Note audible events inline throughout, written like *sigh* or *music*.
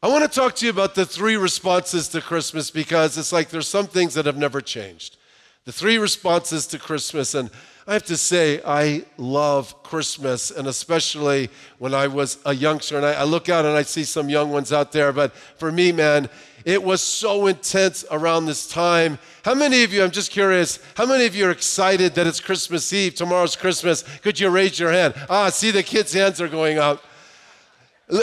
I want to talk to you about the three responses to Christmas because it's like there's some things that have never changed. The three responses to Christmas. And I have to say, I love Christmas, and especially when I was a youngster. And I, I look out and I see some young ones out there. But for me, man, it was so intense around this time. How many of you, I'm just curious, how many of you are excited that it's Christmas Eve? Tomorrow's Christmas. Could you raise your hand? Ah, see, the kids' hands are going up.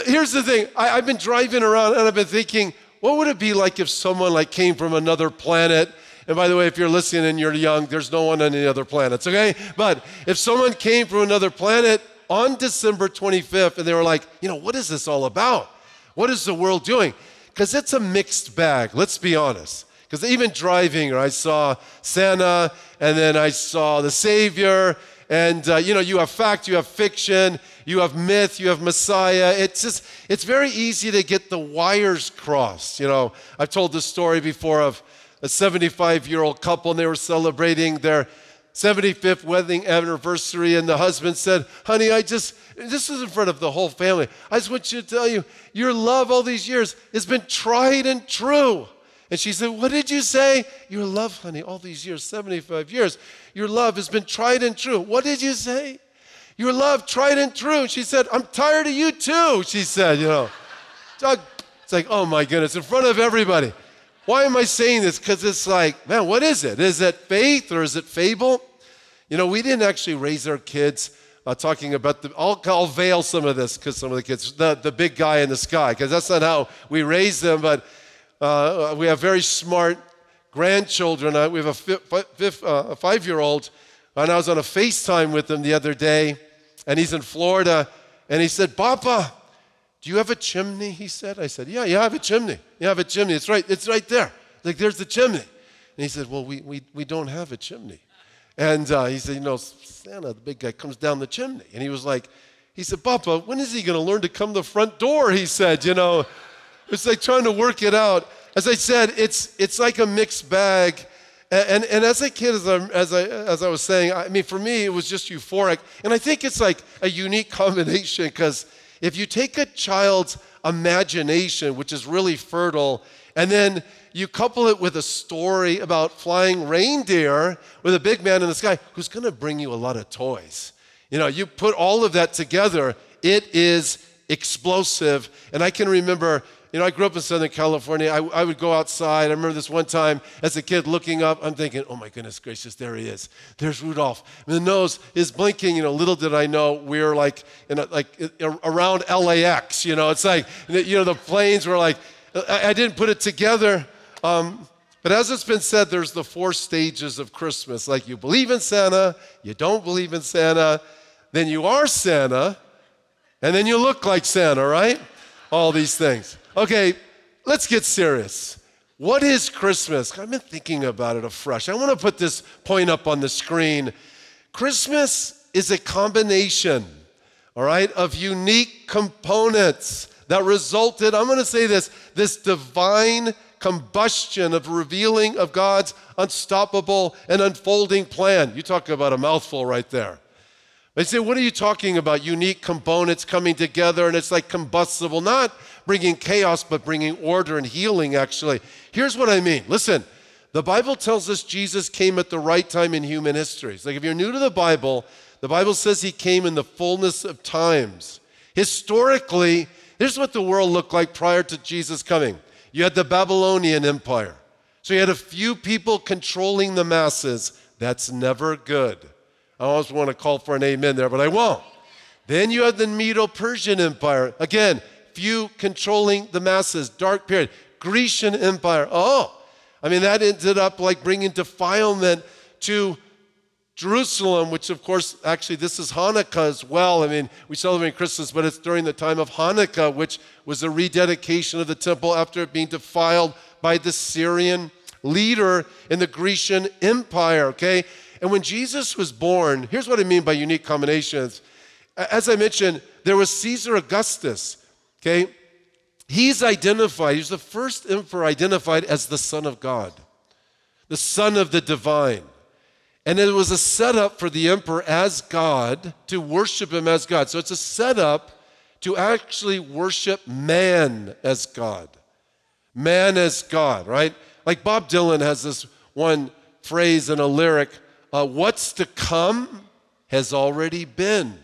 Here's the thing I, have been driving around and I've been thinking, what would it be like if someone like came from another planet? And by the way, if you're listening and you're young, there's no one on any other planets, okay? But if someone came from another planet on December 25th and they were like, you know, what is this all about? What is the world doing? Because it's a mixed bag, let's be honest. Because even driving, I saw Santa and then I saw the Savior and uh, you know you have fact you have fiction you have myth you have messiah. It's just it's very easy to get the wires crossed. You know i've told this story before of a 75 year old couple and they were celebrating their 75th wedding anniversary and the husband said honey i just this is in front of the whole family. I just want you to tell you your love all these years has been tried and true and she said, What did you say? Your love, honey, all these years, 75 years, your love has been tried and true. What did you say? Your love, tried and true. She said, I'm tired of you too, she said, you know. It's like, oh my goodness, in front of everybody. Why am I saying this? Because it's like, man, what is it? Is it faith or is it fable? You know, we didn't actually raise our kids uh, talking about the, I'll, I'll veil some of this because some of the kids, the, the big guy in the sky, because that's not how we raised them, but uh, we have very smart grandchildren. Uh, we have a, fifth, uh, a five year old, and I was on a FaceTime with him the other day, and he's in Florida, and he said, Papa, do you have a chimney? He said. I said, Yeah, you have a chimney. You have a chimney. It's right, it's right there. Like, there's the chimney. And he said, Well, we, we, we don't have a chimney. And uh, he said, You know, Santa, the big guy, comes down the chimney. And he was like, He said, Papa, when is he going to learn to come the front door? He said, You know. It's like trying to work it out. As I said, it's, it's like a mixed bag. And, and, and as a kid, as I, as, I, as I was saying, I mean, for me, it was just euphoric. And I think it's like a unique *laughs* combination because if you take a child's imagination, which is really fertile, and then you couple it with a story about flying reindeer with a big man in the sky who's going to bring you a lot of toys. You know, you put all of that together, it is explosive. And I can remember you know, I grew up in Southern California. I, I, would go outside. I remember this one time as a kid looking up, I'm thinking, oh my goodness gracious, there he is. There's Rudolph. And the nose is blinking. You know, little did I know we were like, in a, like around LAX. You know, it's like, you know, the planes were like, I, I didn't put it together. Um, but as it's been said, there's the four stages of Christmas. Like you believe in Santa, you don't believe in Santa, then you are Santa, and then you look like Santa, right? All these things. Okay, let's get serious. What is Christmas? I've been thinking about it afresh. I want to put this point up on the screen. Christmas is a combination, all right, of unique components that resulted, I'm going to say this, this divine combustion of revealing of God's unstoppable and unfolding plan. You talk about a mouthful right there. They say, What are you talking about? Unique components coming together and it's like combustible. Not bringing chaos, but bringing order and healing, actually. Here's what I mean listen, the Bible tells us Jesus came at the right time in human history. It's like if you're new to the Bible, the Bible says he came in the fullness of times. Historically, here's what the world looked like prior to Jesus coming you had the Babylonian Empire. So you had a few people controlling the masses. That's never good. I always want to call for an amen there, but I won't. Then you have the Medo Persian Empire. Again, few controlling the masses, dark period. Grecian Empire. Oh, I mean, that ended up like bringing defilement to Jerusalem, which of course, actually, this is Hanukkah as well. I mean, we celebrate Christmas, but it's during the time of Hanukkah, which was a rededication of the temple after it being defiled by the Syrian leader in the Grecian Empire, okay? And when Jesus was born, here's what I mean by unique combinations. As I mentioned, there was Caesar Augustus. Okay? He's identified, he's the first emperor identified as the Son of God, the Son of the divine. And it was a setup for the emperor as God to worship him as God. So it's a setup to actually worship man as God. Man as God, right? Like Bob Dylan has this one phrase in a lyric uh, what's to come has already been.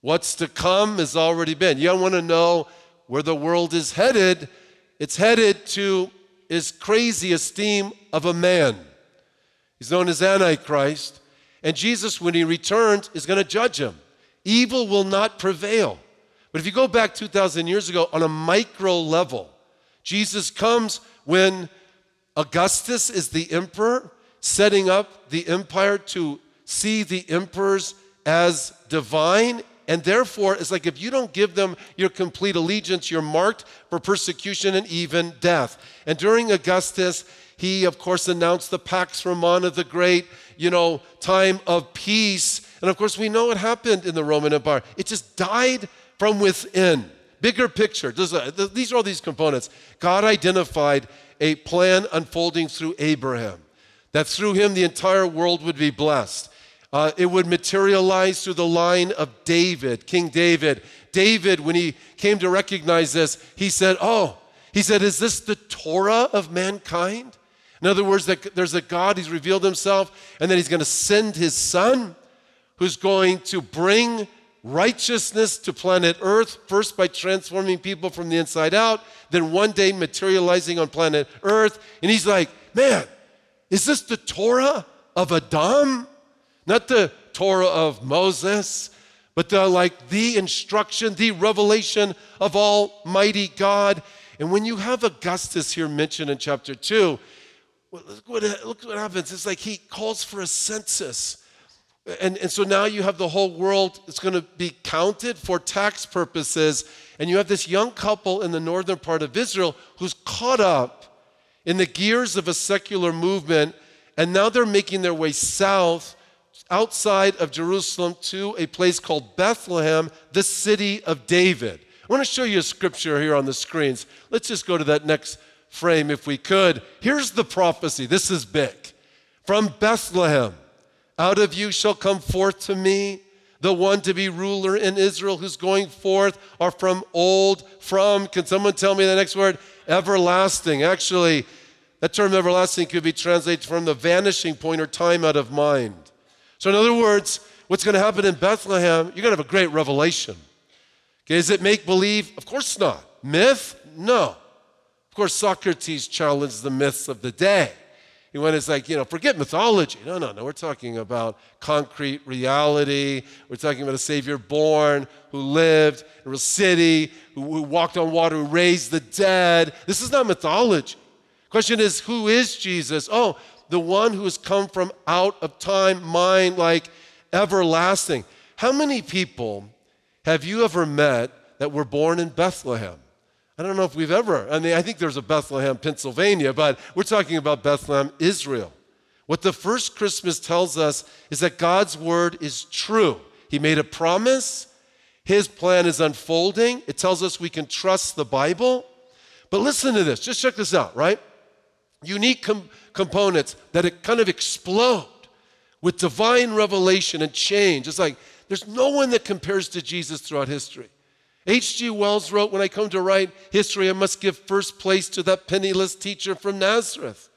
What's to come has already been. You want to know where the world is headed. It's headed to his crazy esteem of a man. He's known as Antichrist. And Jesus, when he returns, is going to judge him. Evil will not prevail. But if you go back 2,000 years ago on a micro level, Jesus comes when Augustus is the emperor, setting up the empire to see the emperors as divine. And therefore, it's like if you don't give them your complete allegiance, you're marked for persecution and even death. And during Augustus, he, of course, announced the Pax Romana, the great, you know, time of peace. And of course, we know what happened in the Roman Empire. It just died from within. Bigger picture. These are all these components. God identified a plan unfolding through Abraham, that through him the entire world would be blessed. Uh, it would materialize through the line of David, King David. David, when he came to recognize this, he said, Oh, he said, Is this the Torah of mankind? In other words, that there's a God, he's revealed himself, and then he's going to send his son who's going to bring righteousness to planet Earth, first by transforming people from the inside out, then one day materializing on planet Earth. And he's like, man, is this the Torah of Adam? Not the Torah of Moses, but the, like the instruction, the revelation of Almighty God. And when you have Augustus here mentioned in chapter 2, look what, look what happens. It's like he calls for a census. And, and so now you have the whole world it's going to be counted for tax purposes. And you have this young couple in the northern part of Israel who's caught up in the gears of a secular movement. And now they're making their way south outside of Jerusalem to a place called Bethlehem, the city of David. I want to show you a scripture here on the screens. Let's just go to that next frame if we could. Here's the prophecy. This is big. From Bethlehem out of you shall come forth to me the one to be ruler in Israel who's going forth are from old, from, can someone tell me the next word? Everlasting. Actually, that term everlasting could be translated from the vanishing point or time out of mind. So, in other words, what's going to happen in Bethlehem, you're going to have a great revelation. Okay, is it make believe? Of course not. Myth? No. Of course, Socrates challenged the myths of the day. He went, it's like, you know, forget mythology. No, no, no. We're talking about concrete reality. We're talking about a Savior born who lived in a city, who, who walked on water, who raised the dead. This is not mythology. Question is, who is Jesus? Oh, the one who has come from out of time, mind, like everlasting. How many people have you ever met that were born in Bethlehem? I don't know if we've ever, I mean, I think there's a Bethlehem, Pennsylvania, but we're talking about Bethlehem, Israel. What the first Christmas tells us is that God's word is true. He made a promise, His plan is unfolding. It tells us we can trust the Bible. But listen to this, just check this out, right? Unique com- components that it kind of explode with divine revelation and change. It's like there's no one that compares to Jesus throughout history. H.G. Wells wrote, When I come to write history, I must give first place to that penniless teacher from Nazareth.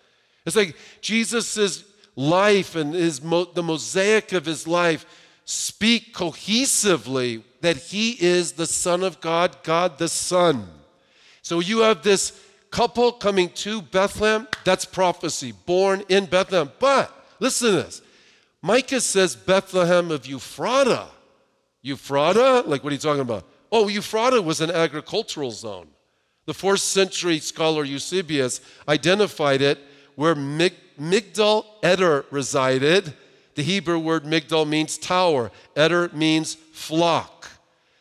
It's like Jesus' life and his the mosaic of his life speak cohesively that he is the Son of God, God the Son. So you have this couple coming to Bethlehem, that's prophecy, born in Bethlehem. But listen to this Micah says Bethlehem of Ephrata. Ephrata? Like, what are you talking about? Oh, Ephrata was an agricultural zone. The fourth century scholar Eusebius identified it where Mig- Migdal Eder resided. The Hebrew word Migdal means tower, Eder means flock.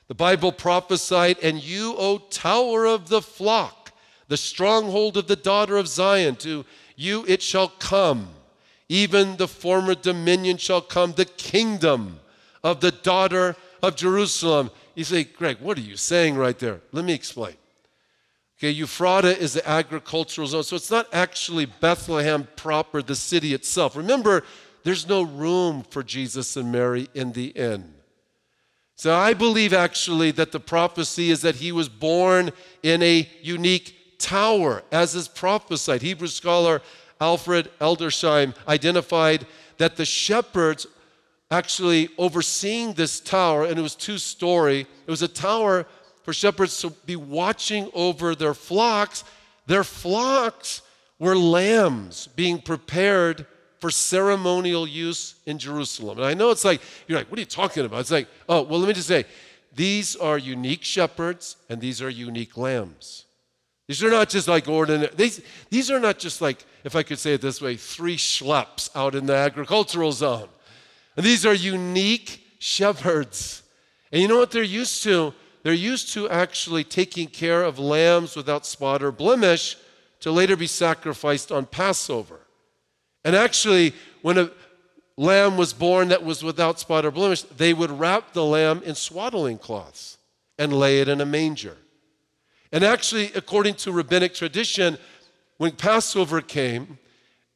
The Bible prophesied, and you, O tower of the flock, the stronghold of the daughter of Zion, to you it shall come. Even the former dominion shall come, the kingdom of the daughter of Jerusalem. You say, Greg, what are you saying right there? Let me explain. Okay, Ephrata is the agricultural zone, so it's not actually Bethlehem proper, the city itself. Remember, there's no room for Jesus and Mary in the inn. So I believe actually that the prophecy is that he was born in a unique tower, as is prophesied. Hebrew scholar Alfred Edersheim identified that the shepherds actually overseeing this tower, and it was two story, it was a tower for shepherds to be watching over their flocks. Their flocks were lambs being prepared for ceremonial use in Jerusalem. And I know it's like, you're like, what are you talking about? It's like, oh, well, let me just say, these are unique shepherds and these are unique lambs. These are not just like ordinary, these, these are not just like, if I could say it this way, three schleps out in the agricultural zone. These are unique shepherds. And you know what they're used to? They're used to actually taking care of lambs without spot or blemish to later be sacrificed on Passover. And actually, when a lamb was born that was without spot or blemish, they would wrap the lamb in swaddling cloths and lay it in a manger. And actually, according to rabbinic tradition, when Passover came,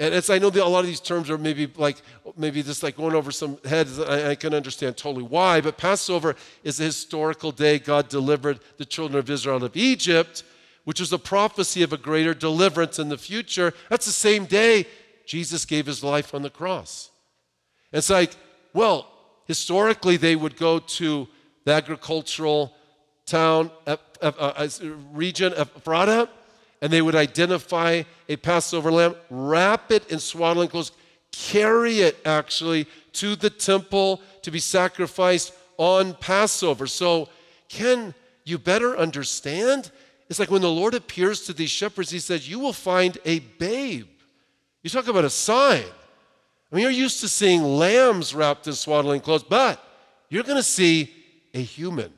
and as I know that a lot of these terms are maybe like maybe just like going over some heads, I, I can understand totally why. But Passover is a historical day God delivered the children of Israel out of Egypt, which is a prophecy of a greater deliverance in the future. That's the same day Jesus gave his life on the cross. It's like, well, historically they would go to the agricultural town, uh, uh, region of Ephrata, and they would identify a Passover lamb, wrap it in swaddling clothes, carry it actually to the temple to be sacrificed on Passover. So, can you better understand? It's like when the Lord appears to these shepherds, he says, You will find a babe you talk about a sign. I mean, you're used to seeing lambs wrapped in swaddling clothes, but you're going to see a human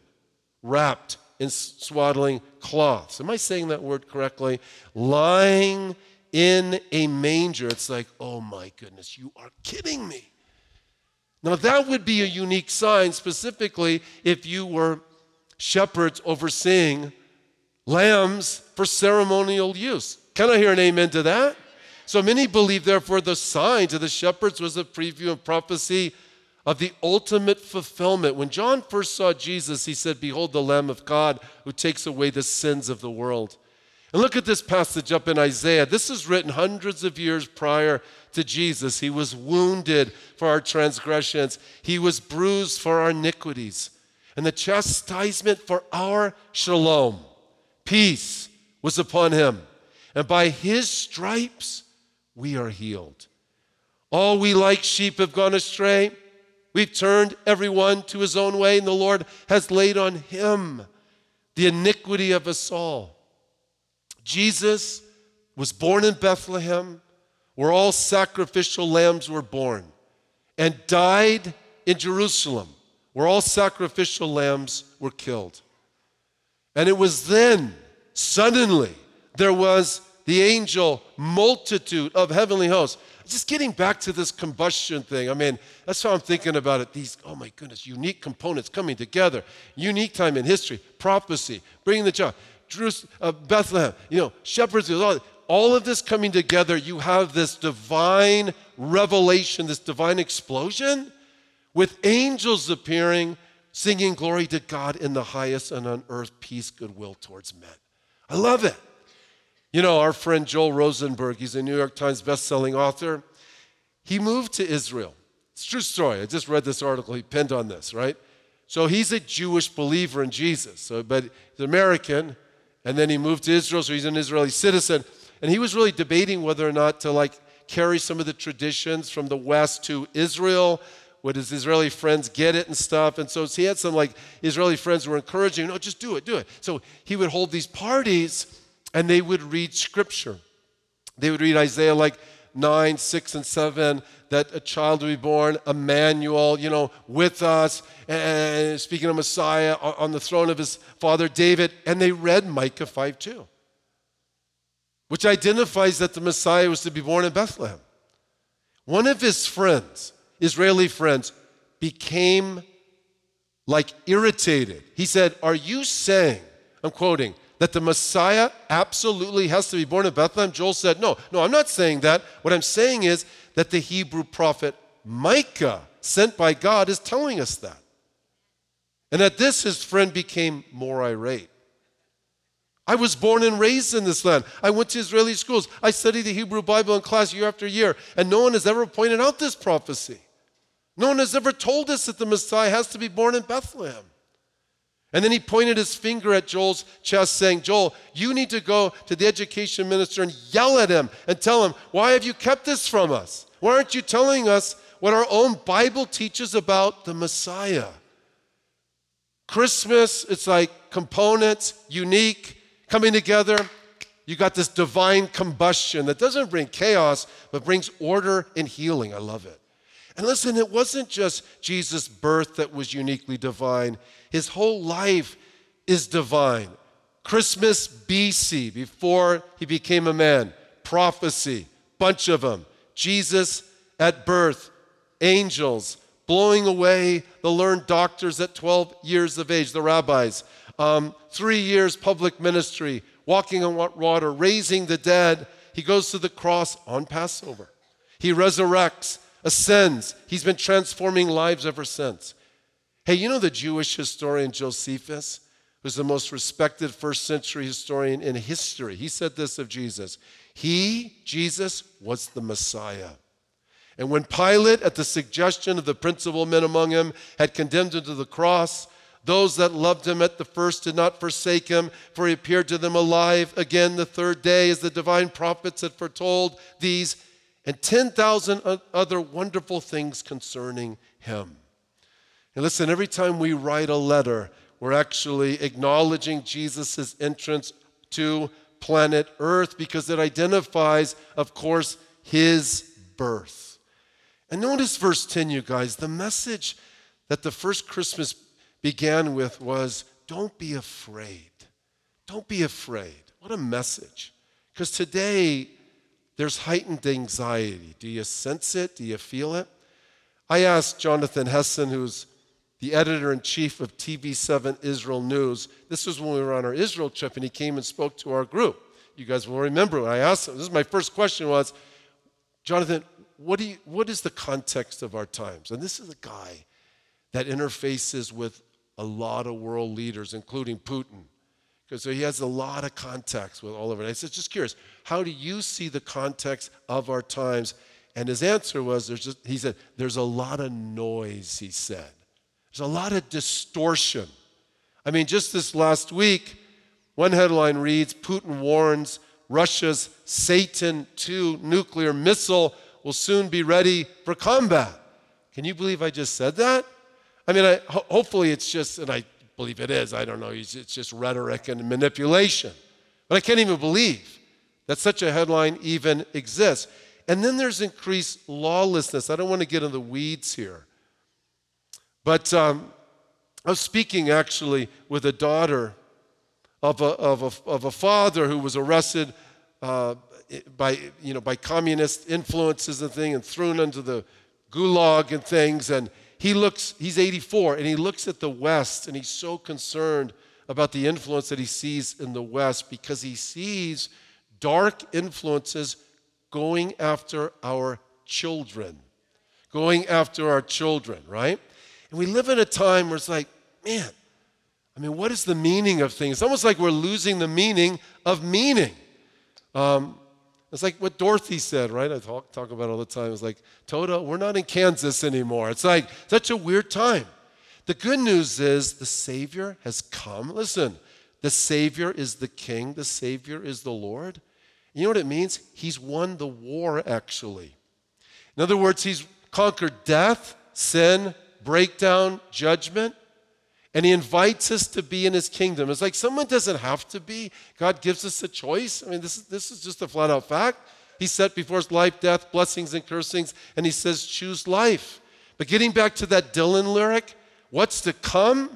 wrapped in swaddling cloths. Am I saying that word correctly? Lying in a manger. It's like, oh my goodness, you are kidding me. Now, that would be a unique sign, specifically if you were shepherds overseeing lambs for ceremonial use. Can I hear an amen to that? So many believe, therefore, the sign to the shepherds was a preview of prophecy of the ultimate fulfillment. When John first saw Jesus, he said, Behold the Lamb of God who takes away the sins of the world. And look at this passage up in Isaiah. This is written hundreds of years prior to Jesus. He was wounded for our transgressions, he was bruised for our iniquities. And the chastisement for our shalom, peace, was upon him. And by his stripes, we are healed. All we like sheep have gone astray. We've turned everyone to his own way, and the Lord has laid on him the iniquity of us all. Jesus was born in Bethlehem, where all sacrificial lambs were born, and died in Jerusalem, where all sacrificial lambs were killed. And it was then, suddenly, there was the angel multitude of heavenly hosts. Just getting back to this combustion thing, I mean, that's how I'm thinking about it. These, oh my goodness, unique components coming together, unique time in history, prophecy, bringing the child, Jerusalem, uh, Bethlehem, you know, shepherds, all, all of this coming together, you have this divine revelation, this divine explosion with angels appearing, singing glory to God in the highest and on earth peace, goodwill towards men. I love it. You know, our friend Joel Rosenberg, he's a New York Times bestselling author. He moved to Israel. It's true story. I just read this article. He pinned on this, right? So he's a Jewish believer in Jesus. So, but he's American, and then he moved to Israel, so he's an Israeli citizen. And he was really debating whether or not to like carry some of the traditions from the West to Israel. Would his Israeli friends get it and stuff? And so he had some like Israeli friends who were encouraging, no, just do it, do it. So he would hold these parties and they would read scripture. They would read Isaiah like 9, 6, and 7, that a child will be born, Emmanuel, you know, with us, and speaking of Messiah on the throne of his father David. And they read Micah 5 2, which identifies that the Messiah was to be born in Bethlehem. One of his friends, Israeli friends, became like irritated. He said, Are you saying, I'm quoting, that the Messiah absolutely has to be born in Bethlehem? Joel said, No, no, I'm not saying that. What I'm saying is that the Hebrew prophet Micah, sent by God, is telling us that. And at this, his friend became more irate. I was born and raised in this land. I went to Israeli schools. I studied the Hebrew Bible in class year after year, and no one has ever pointed out this prophecy. No one has ever told us that the Messiah has to be born in Bethlehem. And then he pointed his finger at Joel's chest, saying, Joel, you need to go to the education minister and yell at him and tell him, Why have you kept this from us? Why aren't you telling us what our own Bible teaches about the Messiah? Christmas, it's like components, unique, coming together. You got this divine combustion that doesn't bring chaos, but brings order and healing. I love it. And listen, it wasn't just Jesus' birth that was uniquely divine, his whole life is divine. Christmas BC, before he became a man, prophecy, bunch of them. Jesus at birth, angels, blowing away the learned doctors at 12 years of age, the rabbis. Um, three years public ministry, walking on water, raising the dead. He goes to the cross on Passover. He resurrects, ascends. He's been transforming lives ever since. Hey, you know the Jewish historian Josephus, who's the most respected first century historian in history? He said this of Jesus He, Jesus, was the Messiah. And when Pilate, at the suggestion of the principal men among him, had condemned him to the cross, those that loved him at the first did not forsake him, for he appeared to them alive again the third day, as the divine prophets had foretold these and 10,000 other wonderful things concerning him. And listen, every time we write a letter, we're actually acknowledging Jesus' entrance to planet Earth because it identifies, of course, his birth. And notice verse 10, you guys. The message that the first Christmas began with was don't be afraid. Don't be afraid. What a message. Because today, there's heightened anxiety. Do you sense it? Do you feel it? I asked Jonathan Hessen, who's the editor in chief of TV7 Israel News. This was when we were on our Israel trip, and he came and spoke to our group. You guys will remember when I asked him. This is my first question was, Jonathan, what, you, what is the context of our times? And this is a guy that interfaces with a lot of world leaders, including Putin, because he has a lot of context with all of it. I said, just curious, how do you see the context of our times? And his answer was, there's just, he said, there's a lot of noise, he said. There's a lot of distortion. I mean, just this last week, one headline reads Putin warns Russia's Satan 2 nuclear missile will soon be ready for combat. Can you believe I just said that? I mean, I, ho- hopefully it's just, and I believe it is, I don't know, it's just rhetoric and manipulation. But I can't even believe that such a headline even exists. And then there's increased lawlessness. I don't want to get in the weeds here. But um, I was speaking actually with a daughter of a, of a, of a father who was arrested uh, by, you know, by communist influences and thing and thrown into the gulag and things. And he looks, he's 84, and he looks at the West and he's so concerned about the influence that he sees in the West because he sees dark influences going after our children. Going after our children, right? And we live in a time where it's like, man, I mean, what is the meaning of things? It's almost like we're losing the meaning of meaning. Um, it's like what Dorothy said, right? I talk, talk about all the time. It's like, Toto, we're not in Kansas anymore. It's like such a weird time. The good news is the Savior has come. Listen, the Savior is the King, the Savior is the Lord. You know what it means? He's won the war, actually. In other words, he's conquered death, sin, breakdown, judgment. And he invites us to be in his kingdom. It's like someone doesn't have to be. God gives us a choice. I mean, this is, this is just a flat out fact. He set before us life, death, blessings, and cursings, and he says, choose life. But getting back to that Dylan lyric, what's to come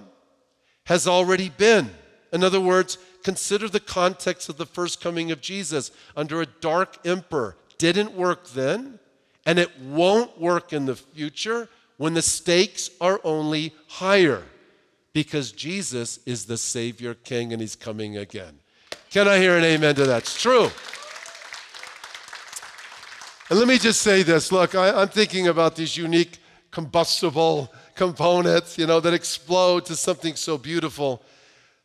has already been. In other words, consider the context of the first coming of Jesus under a dark emperor. Didn't work then, and it won't work in the future when the stakes are only higher because Jesus is the Savior King and He's coming again. Can I hear an amen to that? It's true. And let me just say this look, I, am thinking about these unique combustible components, you know, that explode to something so beautiful.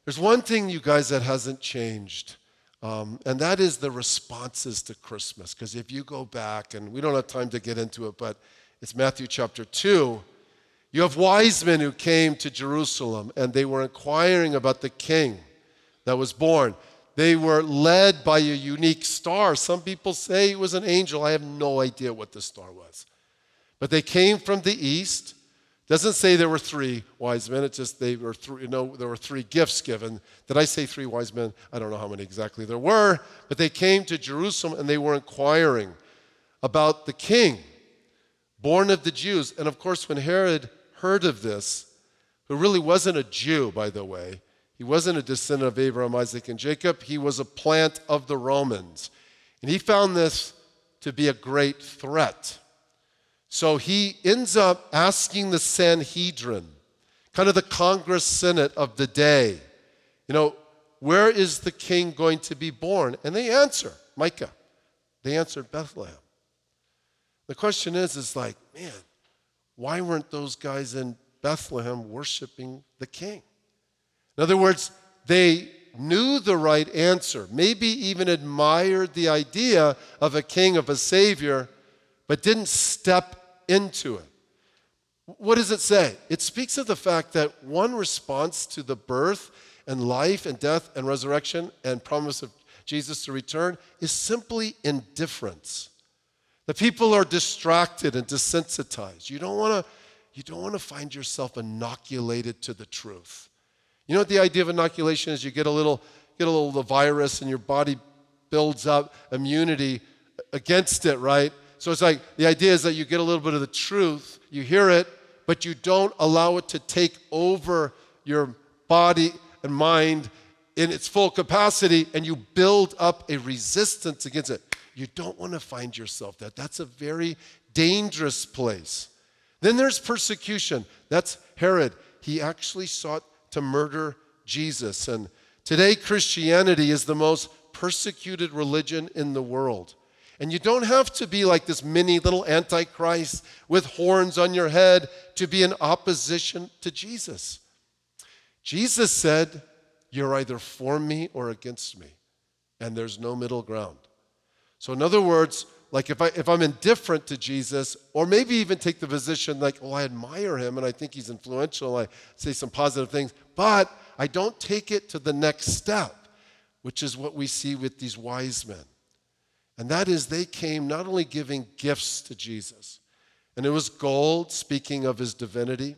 There's one thing, you guys, that hasn't changed, um, and that is the responses to Christmas. Because if you go back, and we don't have time to get into it, but it's Matthew chapter 2. You have wise men who came to Jerusalem and they were inquiring about the king that was born. They were led by a unique star. Some people say it was an angel. I have no idea what the star was. But they came from the east. Doesn't say there were three wise men. It's just they were three, you know, there were three gifts given. Did I say three wise men? I don't know how many exactly there were, but they came to Jerusalem and they were inquiring about the king, born of the Jews. And of course, when Herod heard of this, who really wasn't a Jew, by the way, he wasn't a descendant of Abraham, Isaac, and Jacob. He was a plant of the Romans. And he found this to be a great threat. So he ends up asking the Sanhedrin, kind of the Congress Senate of the day, you know, where is the king going to be born? And they answer, Micah. They answered Bethlehem. The question is, is like, man, why weren't those guys in Bethlehem worshiping the king? In other words, they knew the right answer, maybe even admired the idea of a king, of a savior, but didn't step into it. What does it say? It speaks of the fact that one response to the birth and life and death and resurrection and promise of Jesus to return is simply indifference. The people are distracted and desensitized. You don't want to you don't want to find yourself inoculated to the truth. You know what the idea of inoculation is? You get a little, get a little the virus and your body builds up immunity against it, right? So it's like the idea is that you get a little bit of the truth, you hear it, but you don't allow it to take over your body and mind in its full capacity, and you build up a resistance against it. You don't want to find yourself that. That's a very dangerous place. Then there's persecution. That's Herod. He actually sought to murder Jesus. And today, Christianity is the most persecuted religion in the world. And you don't have to be like this mini little antichrist with horns on your head to be in opposition to Jesus. Jesus said, You're either for me or against me, and there's no middle ground. So, in other words, like if, I, if I'm indifferent to Jesus, or maybe even take the position like, oh, I admire him and I think he's influential, I say some positive things, but I don't take it to the next step, which is what we see with these wise men. And that is, they came not only giving gifts to Jesus, and it was gold, speaking of his divinity,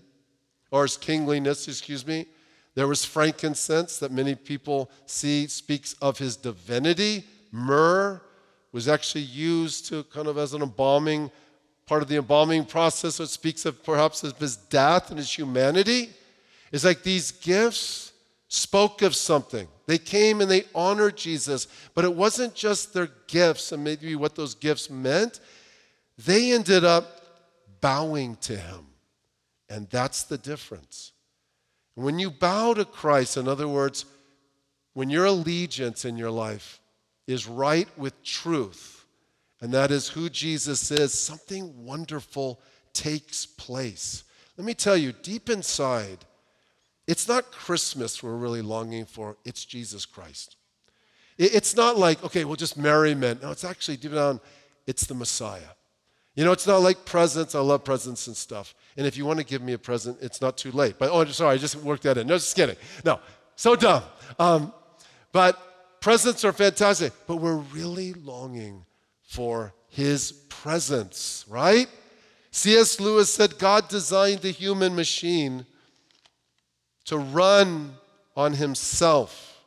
or his kingliness, excuse me. There was frankincense that many people see speaks of his divinity, myrrh, was actually used to kind of as an embalming, part of the embalming process. It speaks of perhaps of his death and his humanity. It's like these gifts spoke of something. They came and they honored Jesus, but it wasn't just their gifts and maybe what those gifts meant. They ended up bowing to him. And that's the difference. When you bow to Christ, in other words, when your allegiance in your life is right with truth, and that is who Jesus is, something wonderful takes place. Let me tell you, deep inside, it's not Christmas we're really longing for, it's Jesus Christ. It's not like, okay, well, just merriment. No, it's actually deep down, it's the Messiah. You know, it's not like presents. I love presents and stuff. And if you want to give me a present, it's not too late. But oh, sorry, I just worked that in. No, just kidding. No, so dumb. Um, but Presents are fantastic, but we're really longing for his presence, right? C.S. Lewis said God designed the human machine to run on himself.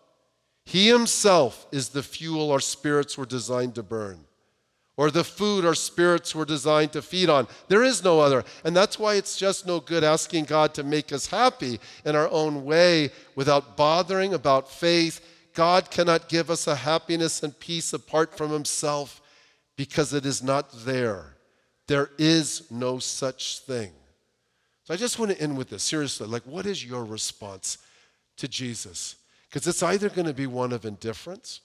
He himself is the fuel our spirits were designed to burn, or the food our spirits were designed to feed on. There is no other. And that's why it's just no good asking God to make us happy in our own way without bothering about faith God cannot give us a happiness and peace apart from Himself because it is not there. There is no such thing. So I just want to end with this seriously. Like, what is your response to Jesus? Because it's either going to be one of indifference,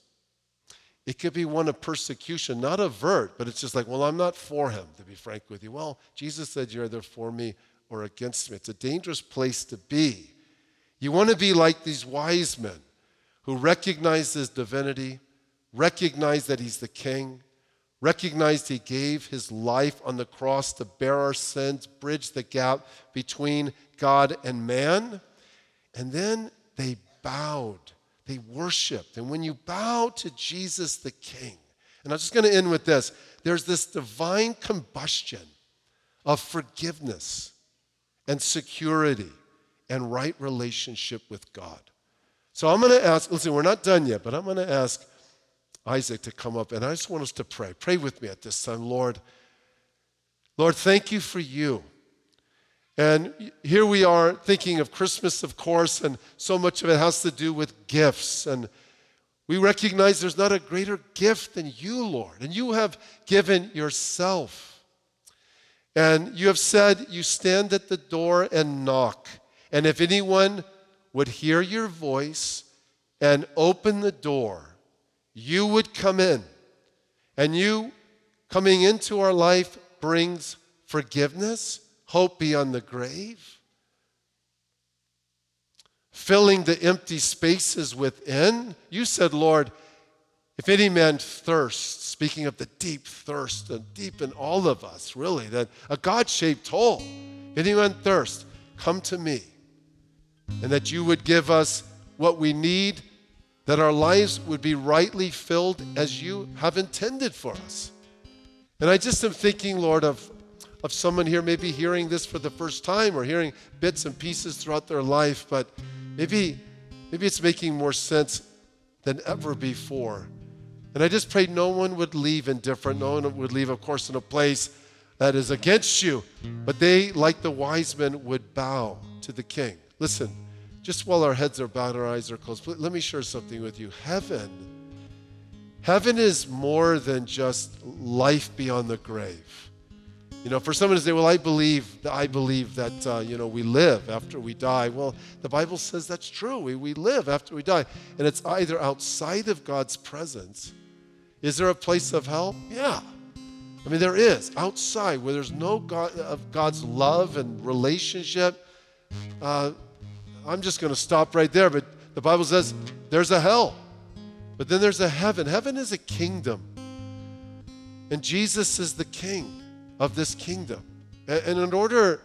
it could be one of persecution, not avert, but it's just like, well, I'm not for him, to be frank with you. Well, Jesus said, You're either for me or against me. It's a dangerous place to be. You want to be like these wise men who recognize his divinity, recognized that he's the king, recognized he gave his life on the cross to bear our sins, bridge the gap between God and man. And then they bowed, they worshiped. And when you bow to Jesus the King, and I'm just going to end with this there's this divine combustion of forgiveness and security and right relationship with God. So I'm going to ask, listen, we're not done yet, but I'm going to ask Isaac to come up and I just want us to pray. Pray with me at this time, Lord. Lord, thank you for you. And here we are thinking of Christmas, of course, and so much of it has to do with gifts. And we recognize there's not a greater gift than you, Lord. And you have given yourself. And you have said, You stand at the door and knock. And if anyone would hear your voice and open the door, you would come in. And you coming into our life brings forgiveness, hope beyond the grave, filling the empty spaces within. You said, Lord, if any man thirsts, speaking of the deep thirst and deep in all of us, really, that a God shaped hole, if anyone thirst, come to me. And that you would give us what we need that our lives would be rightly filled as you have intended for us. And I just am thinking, Lord, of, of someone here maybe hearing this for the first time or hearing bits and pieces throughout their life, but maybe, maybe it's making more sense than ever before. And I just pray no one would leave indifferent. No one would leave, of course, in a place that is against you. But they, like the wise men, would bow to the king. Listen, just while our heads are bowed, our eyes are closed, let me share something with you. Heaven, heaven is more than just life beyond the grave. You know, for someone to say, "Well, I believe, I believe that uh, you know we live after we die." Well, the Bible says that's true. We we live after we die, and it's either outside of God's presence. Is there a place of hell? Yeah. I mean, there is outside where there's no God of God's love and relationship. Uh, I'm just going to stop right there. But the Bible says there's a hell, but then there's a heaven. Heaven is a kingdom. And Jesus is the king of this kingdom. And in order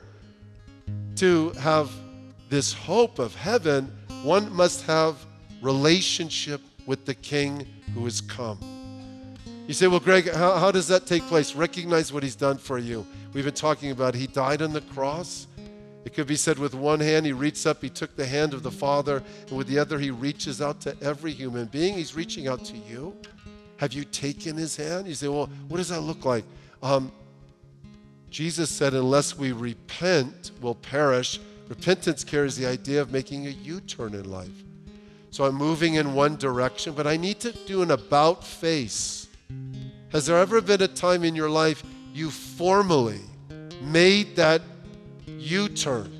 to have this hope of heaven, one must have relationship with the king who has come. You say, well, Greg, how, how does that take place? Recognize what he's done for you. We've been talking about he died on the cross. It could be said with one hand, he reached up, he took the hand of the Father, and with the other, he reaches out to every human being. He's reaching out to you. Have you taken his hand? You say, well, what does that look like? Um, Jesus said, unless we repent, we'll perish. Repentance carries the idea of making a U turn in life. So I'm moving in one direction, but I need to do an about face. Has there ever been a time in your life you formally made that U turn.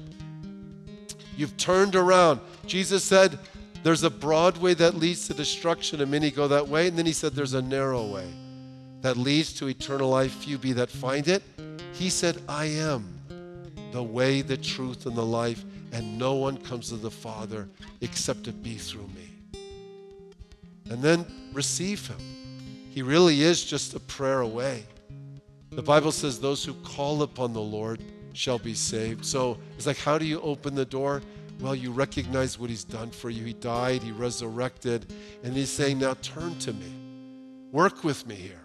You've turned around. Jesus said, There's a broad way that leads to destruction, and many go that way. And then he said, There's a narrow way that leads to eternal life. Few be that find it. He said, I am the way, the truth, and the life, and no one comes to the Father except to be through me. And then receive him. He really is just a prayer away. The Bible says, Those who call upon the Lord shall be saved. So it's like, how do you open the door? Well, you recognize what he's done for you. He died, he resurrected, and he's saying, now turn to me. Work with me here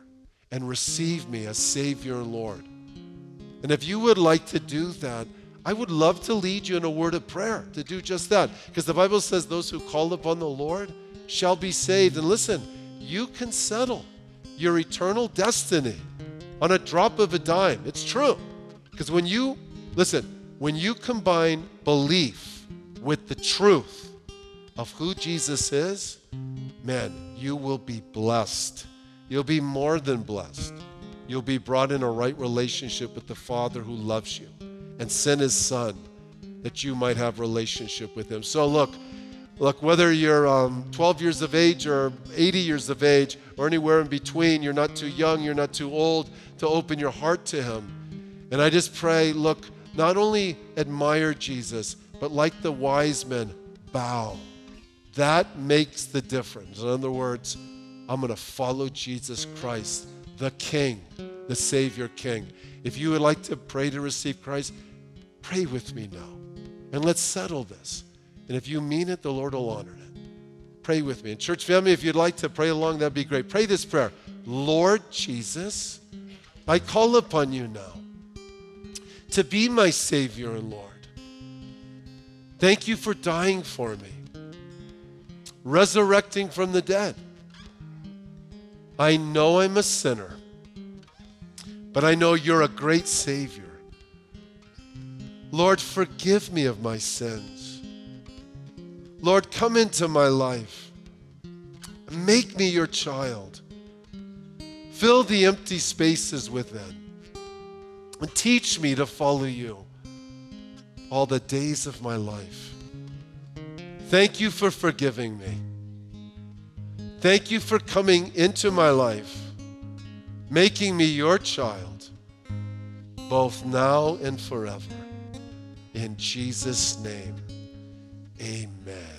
and receive me as Savior and Lord. And if you would like to do that, I would love to lead you in a word of prayer to do just that. Because the Bible says those who call upon the Lord shall be saved. And listen, you can settle your eternal destiny on a drop of a dime. It's true. Because when you, listen, when you combine belief with the truth of who Jesus is, man, you will be blessed. You'll be more than blessed. You'll be brought in a right relationship with the Father who loves you and sent his Son that you might have relationship with him. So look, look, whether you're um, 12 years of age or 80 years of age or anywhere in between, you're not too young, you're not too old to open your heart to him. And I just pray, look, not only admire Jesus, but like the wise men, bow. That makes the difference. In other words, I'm going to follow Jesus Christ, the King, the Savior King. If you would like to pray to receive Christ, pray with me now. And let's settle this. And if you mean it, the Lord will honor it. Pray with me. And church family, if you'd like to pray along, that'd be great. Pray this prayer Lord Jesus, I call upon you now to be my Savior and Lord. Thank you for dying for me, resurrecting from the dead. I know I'm a sinner, but I know you're a great Savior. Lord, forgive me of my sins. Lord, come into my life. Make me your child. Fill the empty spaces within. And teach me to follow you all the days of my life. Thank you for forgiving me. Thank you for coming into my life, making me your child, both now and forever. In Jesus' name, amen.